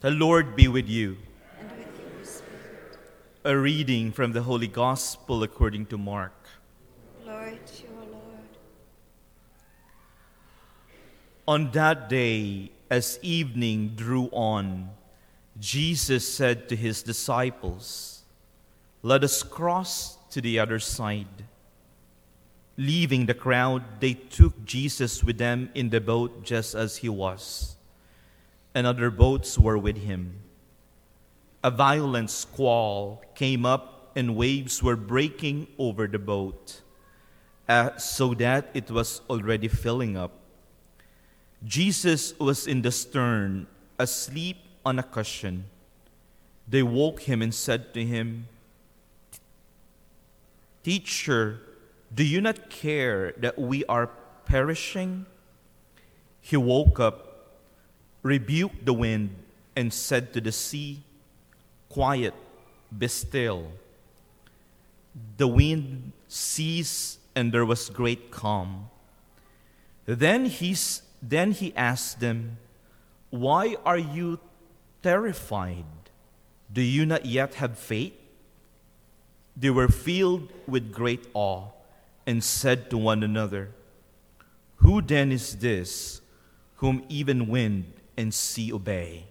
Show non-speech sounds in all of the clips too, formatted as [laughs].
The Lord be with you. and with your spirit. A reading from the Holy Gospel according to Mark. Glory to you, Lord. On that day, as evening drew on, Jesus said to his disciples, Let us cross to the other side. Leaving the crowd, they took Jesus with them in the boat just as he was, and other boats were with him. A violent squall came up, and waves were breaking over the boat, uh, so that it was already filling up. Jesus was in the stern, asleep on a cushion. They woke him and said to him, Teacher, do you not care that we are perishing? He woke up, rebuked the wind, and said to the sea, Quiet, be still. The wind ceased, and there was great calm. Then he, then he asked them, Why are you terrified? Do you not yet have faith? They were filled with great awe and said to one another, Who then is this whom even wind and sea obey?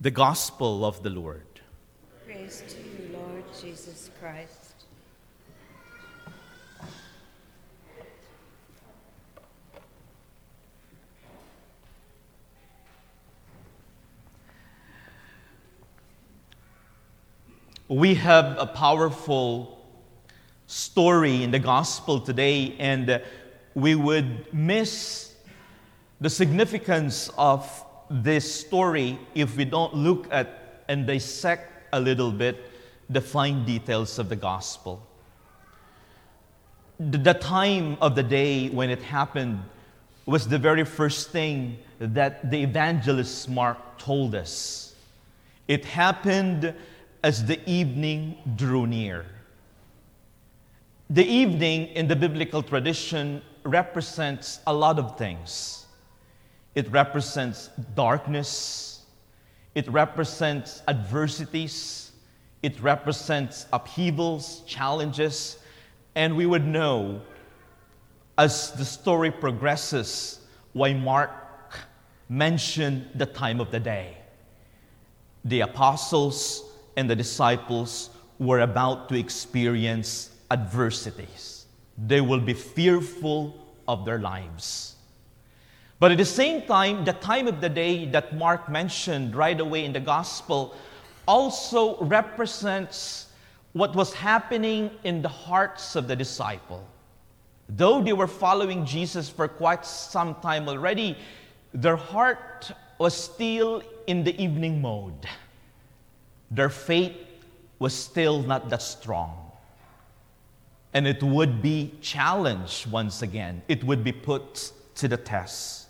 The Gospel of the Lord. Praise to you, Lord Jesus Christ. We have a powerful story in the gospel today, and we would miss the significance of this story if we don't look at and dissect a little bit the fine details of the gospel. The, time of the day when it happened was the very first thing that the evangelist Mark told us. It happened as the evening drew near. The evening in the biblical tradition represents a lot of things. It represents darkness, it represents adversities, it represents upheavals, challenges, and we would know as the story progresses why Mark mentioned the time of the day the apostles and the disciples were about to experience adversities. They will be fearful of their lives. But at the same time, the time of the day that Mark mentioned right away in the gospel also represents what was happening in the hearts of the disciple. Though they were following Jesus for quite some time already, their heart was still in the evening mode. Their faith was still not that strong. And it would be challenged once again, it would be put to the test.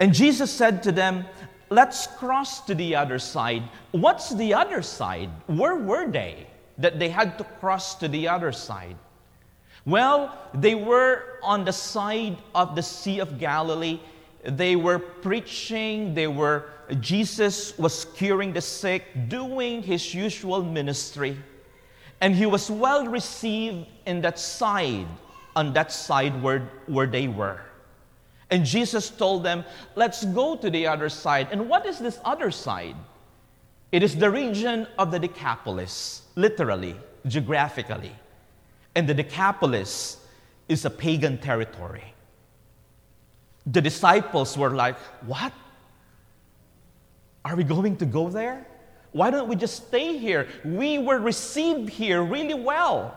And Jesus said to them, Let's cross to the other side. What's the other side? Where were they that they had to cross to the other side? Well, they were on the side of the Sea of Galilee. They were preaching, they were Jesus was curing the sick, doing his usual ministry. And he was well received in that side, on that side where, where they were. And Jesus told them, Let's go to the other side. And what is this other side? It is the region of the Decapolis, literally, geographically. And the Decapolis is a pagan territory. The disciples were like, What? Are we going to go there? Why don't we just stay here? We were received here really well.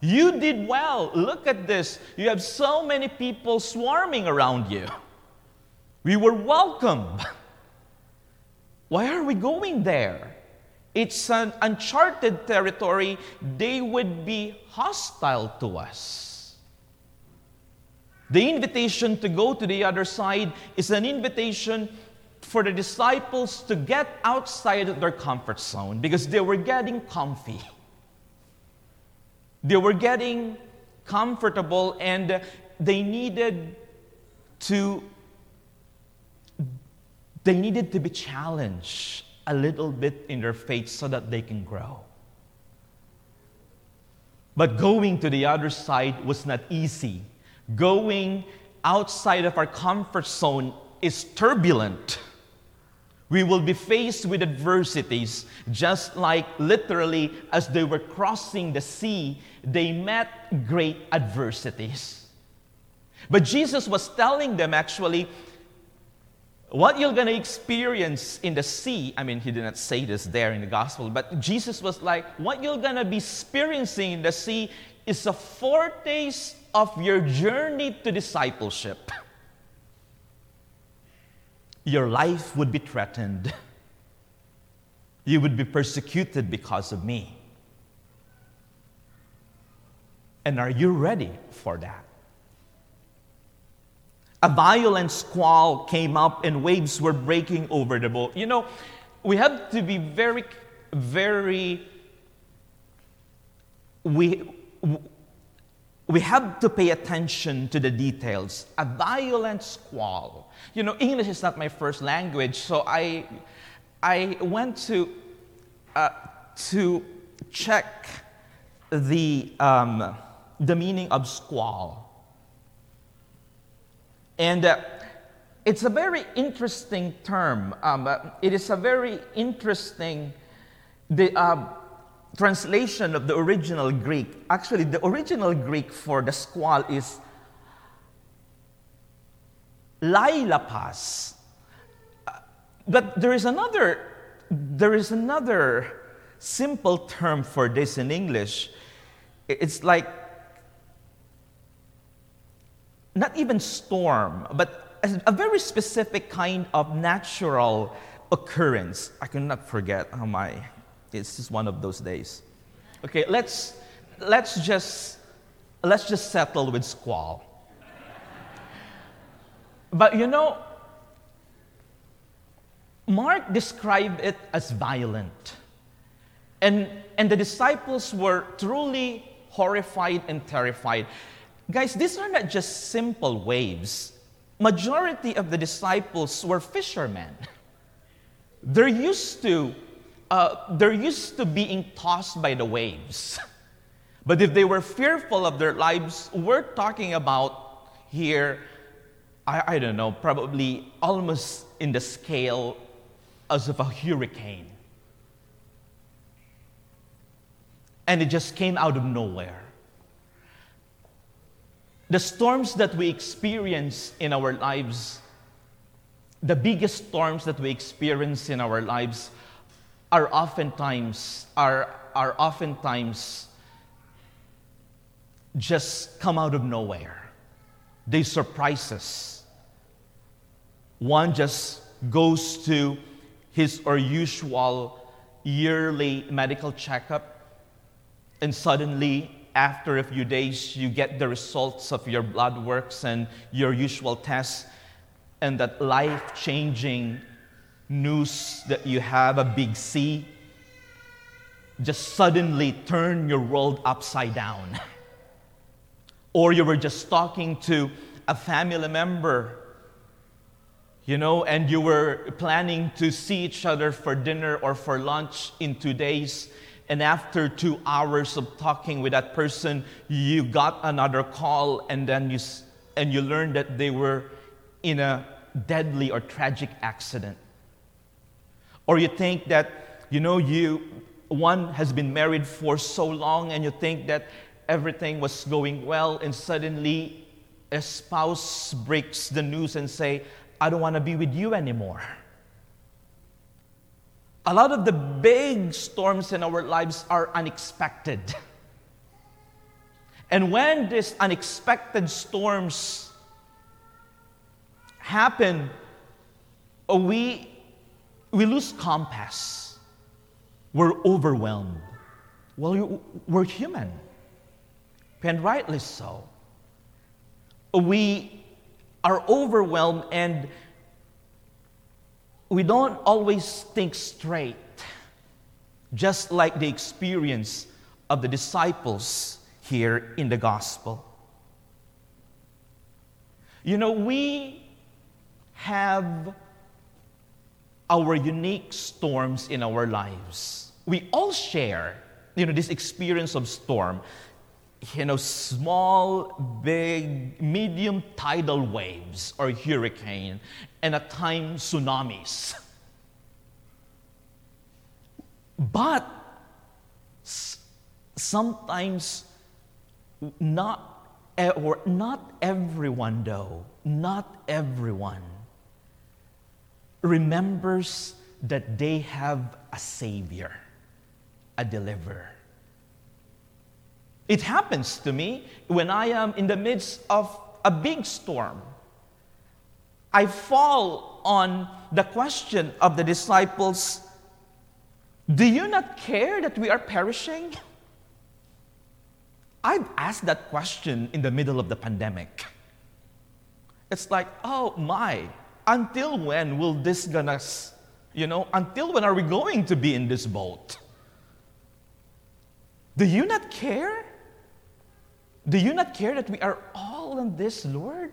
You did well. Look at this. You have so many people swarming around you. We were welcome. [laughs] Why are we going there? It's an uncharted territory. They would be hostile to us. The invitation to go to the other side is an invitation for the disciples to get outside of their comfort zone because they were getting comfy. They were getting comfortable and they needed to They needed to be challenged a little bit in their faith so that they can grow. But going to the other side was not easy. Going outside of our comfort zone is turbulent. We will be faced with adversities, just like literally as they were crossing the sea, they met great adversities. But Jesus was telling them actually, what you're going to experience in the sea, I mean, he did not say this there in the gospel, but Jesus was like, what you're going to be experiencing in the sea is a foretaste of your journey to discipleship. [laughs] Your life would be threatened. You would be persecuted because of me. And are you ready for that? A violent squall came up and waves were breaking over the boat. You know, we have to be very, very, we, we have to pay attention to the details. A violent squall. You know, English is not my first language, so I, I went to, uh, to check the, um, the meaning of squall. And uh, it's a very interesting term. Um, uh, it is a very interesting the, uh, translation of the original Greek. Actually, the original Greek for the squall is lailapas. Uh, but there is another, there is another simple term for this in English. It's like not even storm, but a very specific kind of natural occurrence. I cannot forget how my, it's just one of those days. Okay, let's, let's, just, let's just settle with squall. But you know, Mark described it as violent. And, and the disciples were truly horrified and terrified. Guys, these are not just simple waves. Majority of the disciples were fishermen. They're used to, uh, they're used to being tossed by the waves. [laughs] But if they were fearful of their lives, we're talking about here, I, I don't know, probably almost in the scale as of a hurricane. And it just came out of nowhere. The storms that we experience in our lives, the biggest storms that we experience in our lives, are oftentimes are, are oftentimes just come out of nowhere. They surprise us. One just goes to his or usual yearly medical checkup, and suddenly after a few days, you get the results of your blood works and your usual tests, and that life changing news that you have a big C just suddenly turn your world upside down. [laughs] or you were just talking to a family member, you know, and you were planning to see each other for dinner or for lunch in two days, and after two hours of talking with that person, you got another call, and then you, and you learned that they were in a deadly or tragic accident. Or you think that, you know, you, one has been married for so long, and you think that everything was going well, and suddenly a spouse breaks the news and say, I don't want to be with you anymore. A lot of the big storms in our lives are unexpected. And when these unexpected storms happen, we, we lose compass. We're overwhelmed. Well, we're human, and rightly so. We are overwhelmed and we don't always think straight, just like the experience of the disciples here in the gospel. You know, we have our unique storms in our lives. We all share, you know, this experience of storm. You know, small, big, medium tidal waves or hurricane, and at times tsunamis. But sometimes not or not everyone though not everyone remembers that they have a savior a deliverer. It happens to me when i am in the midst of a big storm. I fall on the question of the disciples do you not care that we are perishing? I've asked that question in the middle of the pandemic. It's like, oh my, until when will this gonna, you know, until when are we going to be in this boat? Do you not care? Do you not care that we are all in this, Lord?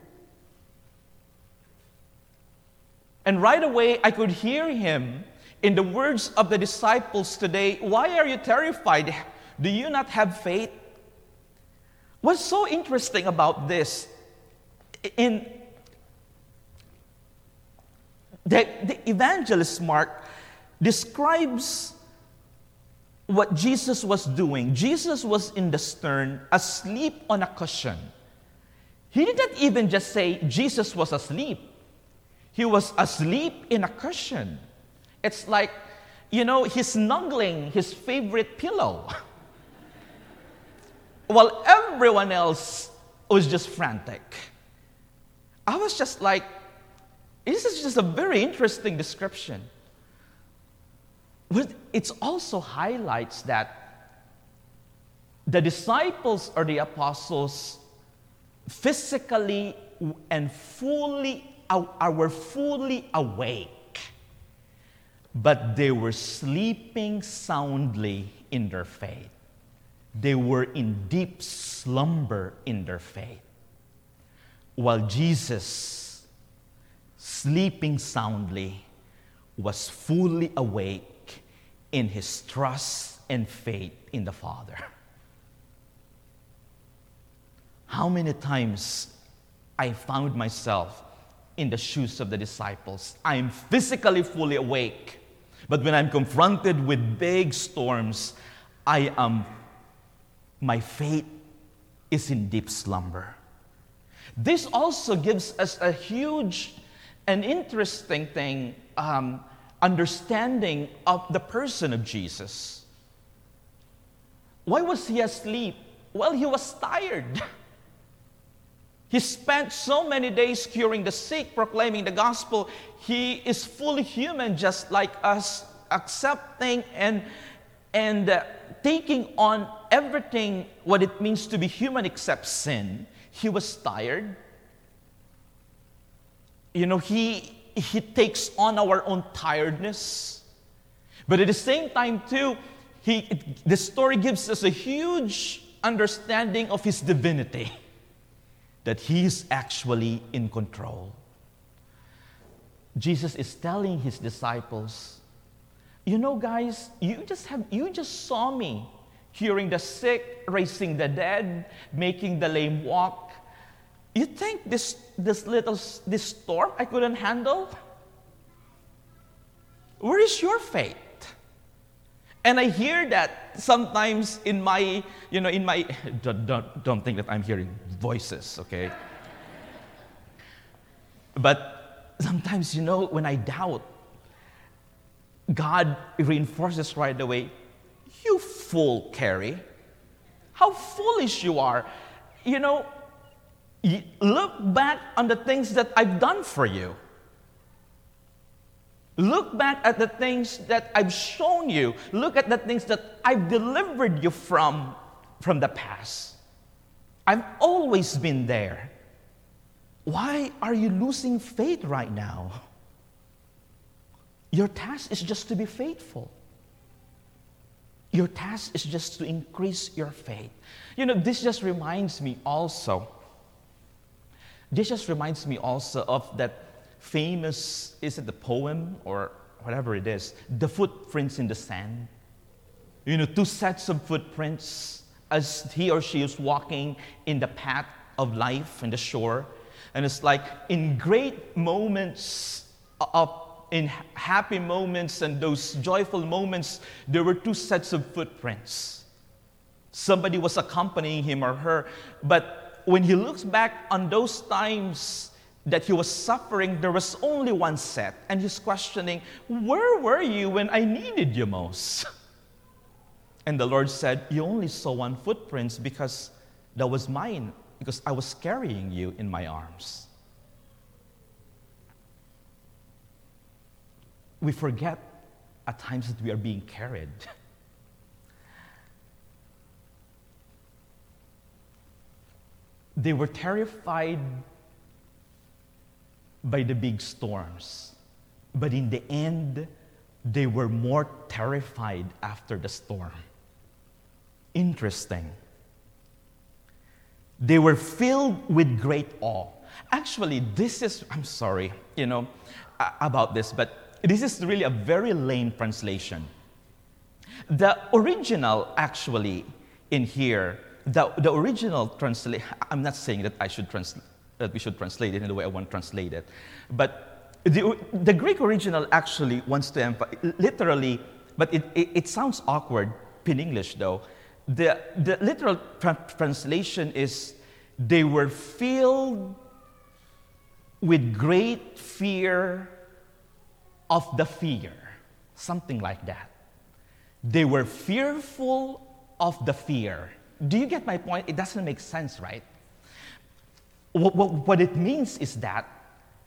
And right away, I could hear him in the words of the disciples today Why are you terrified? Do you not have faith? What's so interesting about this, in the, the evangelist Mark describes what Jesus was doing. Jesus was in the stern, asleep on a cushion. He didn't even just say Jesus was asleep. He was asleep in a cushion. It's like, you know, he's snuggling his favorite pillow. [laughs] while everyone else was just frantic. I was just like, this is just a very interesting description. But it also highlights that the disciples or the apostles physically and fully are, were fully awake, but they were sleeping soundly in their faith they were in deep slumber in their faith. While Jesus, sleeping soundly, was fully awake in his trust and faith in the Father. How many times I found myself in the shoes of the disciples? I'm physically fully awake, but when I'm confronted with big storms, I am my faith is in deep slumber. This also gives us a huge and interesting thing um, understanding of the person of Jesus. Why was he asleep? Well, he was tired. [laughs] He spent so many days curing the sick, proclaiming the gospel. He is fully human, just like us, accepting and, and uh, taking on everything what it means to be human except sin. He was tired. You know, he, he takes on our own tiredness. But at the same time, too, he, the story gives us a huge understanding of his divinity, that he is actually in control. Jesus is telling his disciples, you know, guys, you just have you just saw me curing the sick, raising the dead, making the lame walk. You think this this little this storm I couldn't handle? Where is your faith? And I hear that sometimes in my, you know, in my, [laughs] don't, don't, don't think that I'm hearing voices, okay? but sometimes, you know, when I doubt, God reinforces right away, You fool, Carrie. How foolish you are. You know, look back on the things that I've done for you. Look back at the things that I've shown you. Look at the things that I've delivered you from from the past. I've always been there. Why are you losing faith right now? Your task is just to be faithful. Your task is just to increase your faith. You know, this just reminds me also. This just reminds me also of that famous, is it the poem or whatever it is, the footprints in the sand. You know, two sets of footprints as he or she is walking in the path of life and the shore. And it's like in great moments of in happy moments and those joyful moments, there were two sets of footprints. Somebody was accompanying him or her, but when he looks back on those times that he was suffering, there was only one set. And he's questioning, Where were you when I needed you most? [laughs] And the Lord said, You only saw one footprints because that was mine, because I was carrying you in my arms. We forget at times that we are being carried. [laughs] they were terrified by the big storms, but in the end, they were more terrified after the storm. Interesting. They were filled with great awe. Actually, this is, I'm sorry, you know, about this, but this is really a very lame translation. The original, actually, in here, the, the original translation, I'm not saying that I should translate, that we should translate it in the way I want to translate it, but the, the Greek original actually wants to emphasize, literally, but it, it, it sounds awkward in English though. The, the literal tra- translation is they were filled with great fear of the fear, something like that. They were fearful of the fear. Do you get my point? It doesn't make sense, right? What, what, what it means is that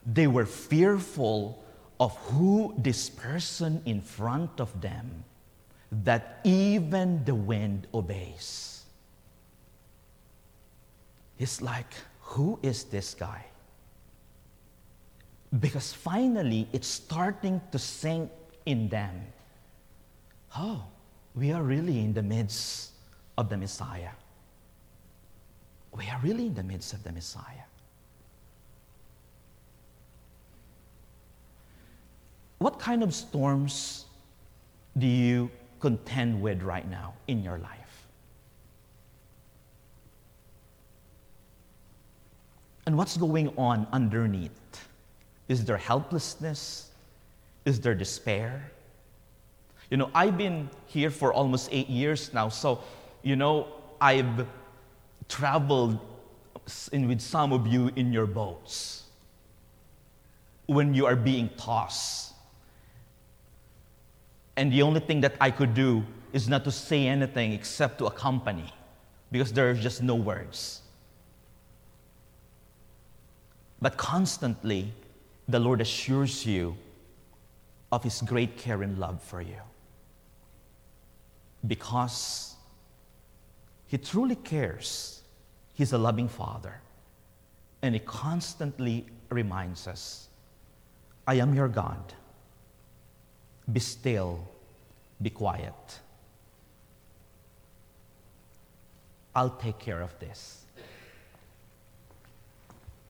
they were fearful of who this person in front of them that even the wind obeys. It's like, who is this guy? Because finally, it's starting to sink in them. Oh, we are really in the midst of the Messiah. We are really in the midst of the Messiah. What kind of storms do you contend with right now in your life? And what's going on underneath? Is there helplessness? Is there despair? You know, I've been here for almost eight years now, so, you know, I've traveled in with some of you in your boats. When you are being tossed. And the only thing that I could do is not to say anything except to accompany because there's just no words. But constantly, the Lord assures you of His great care and love for you. Because He truly cares. He's a loving Father. And He constantly reminds us I am your God. Be still, be quiet. I'll take care of this.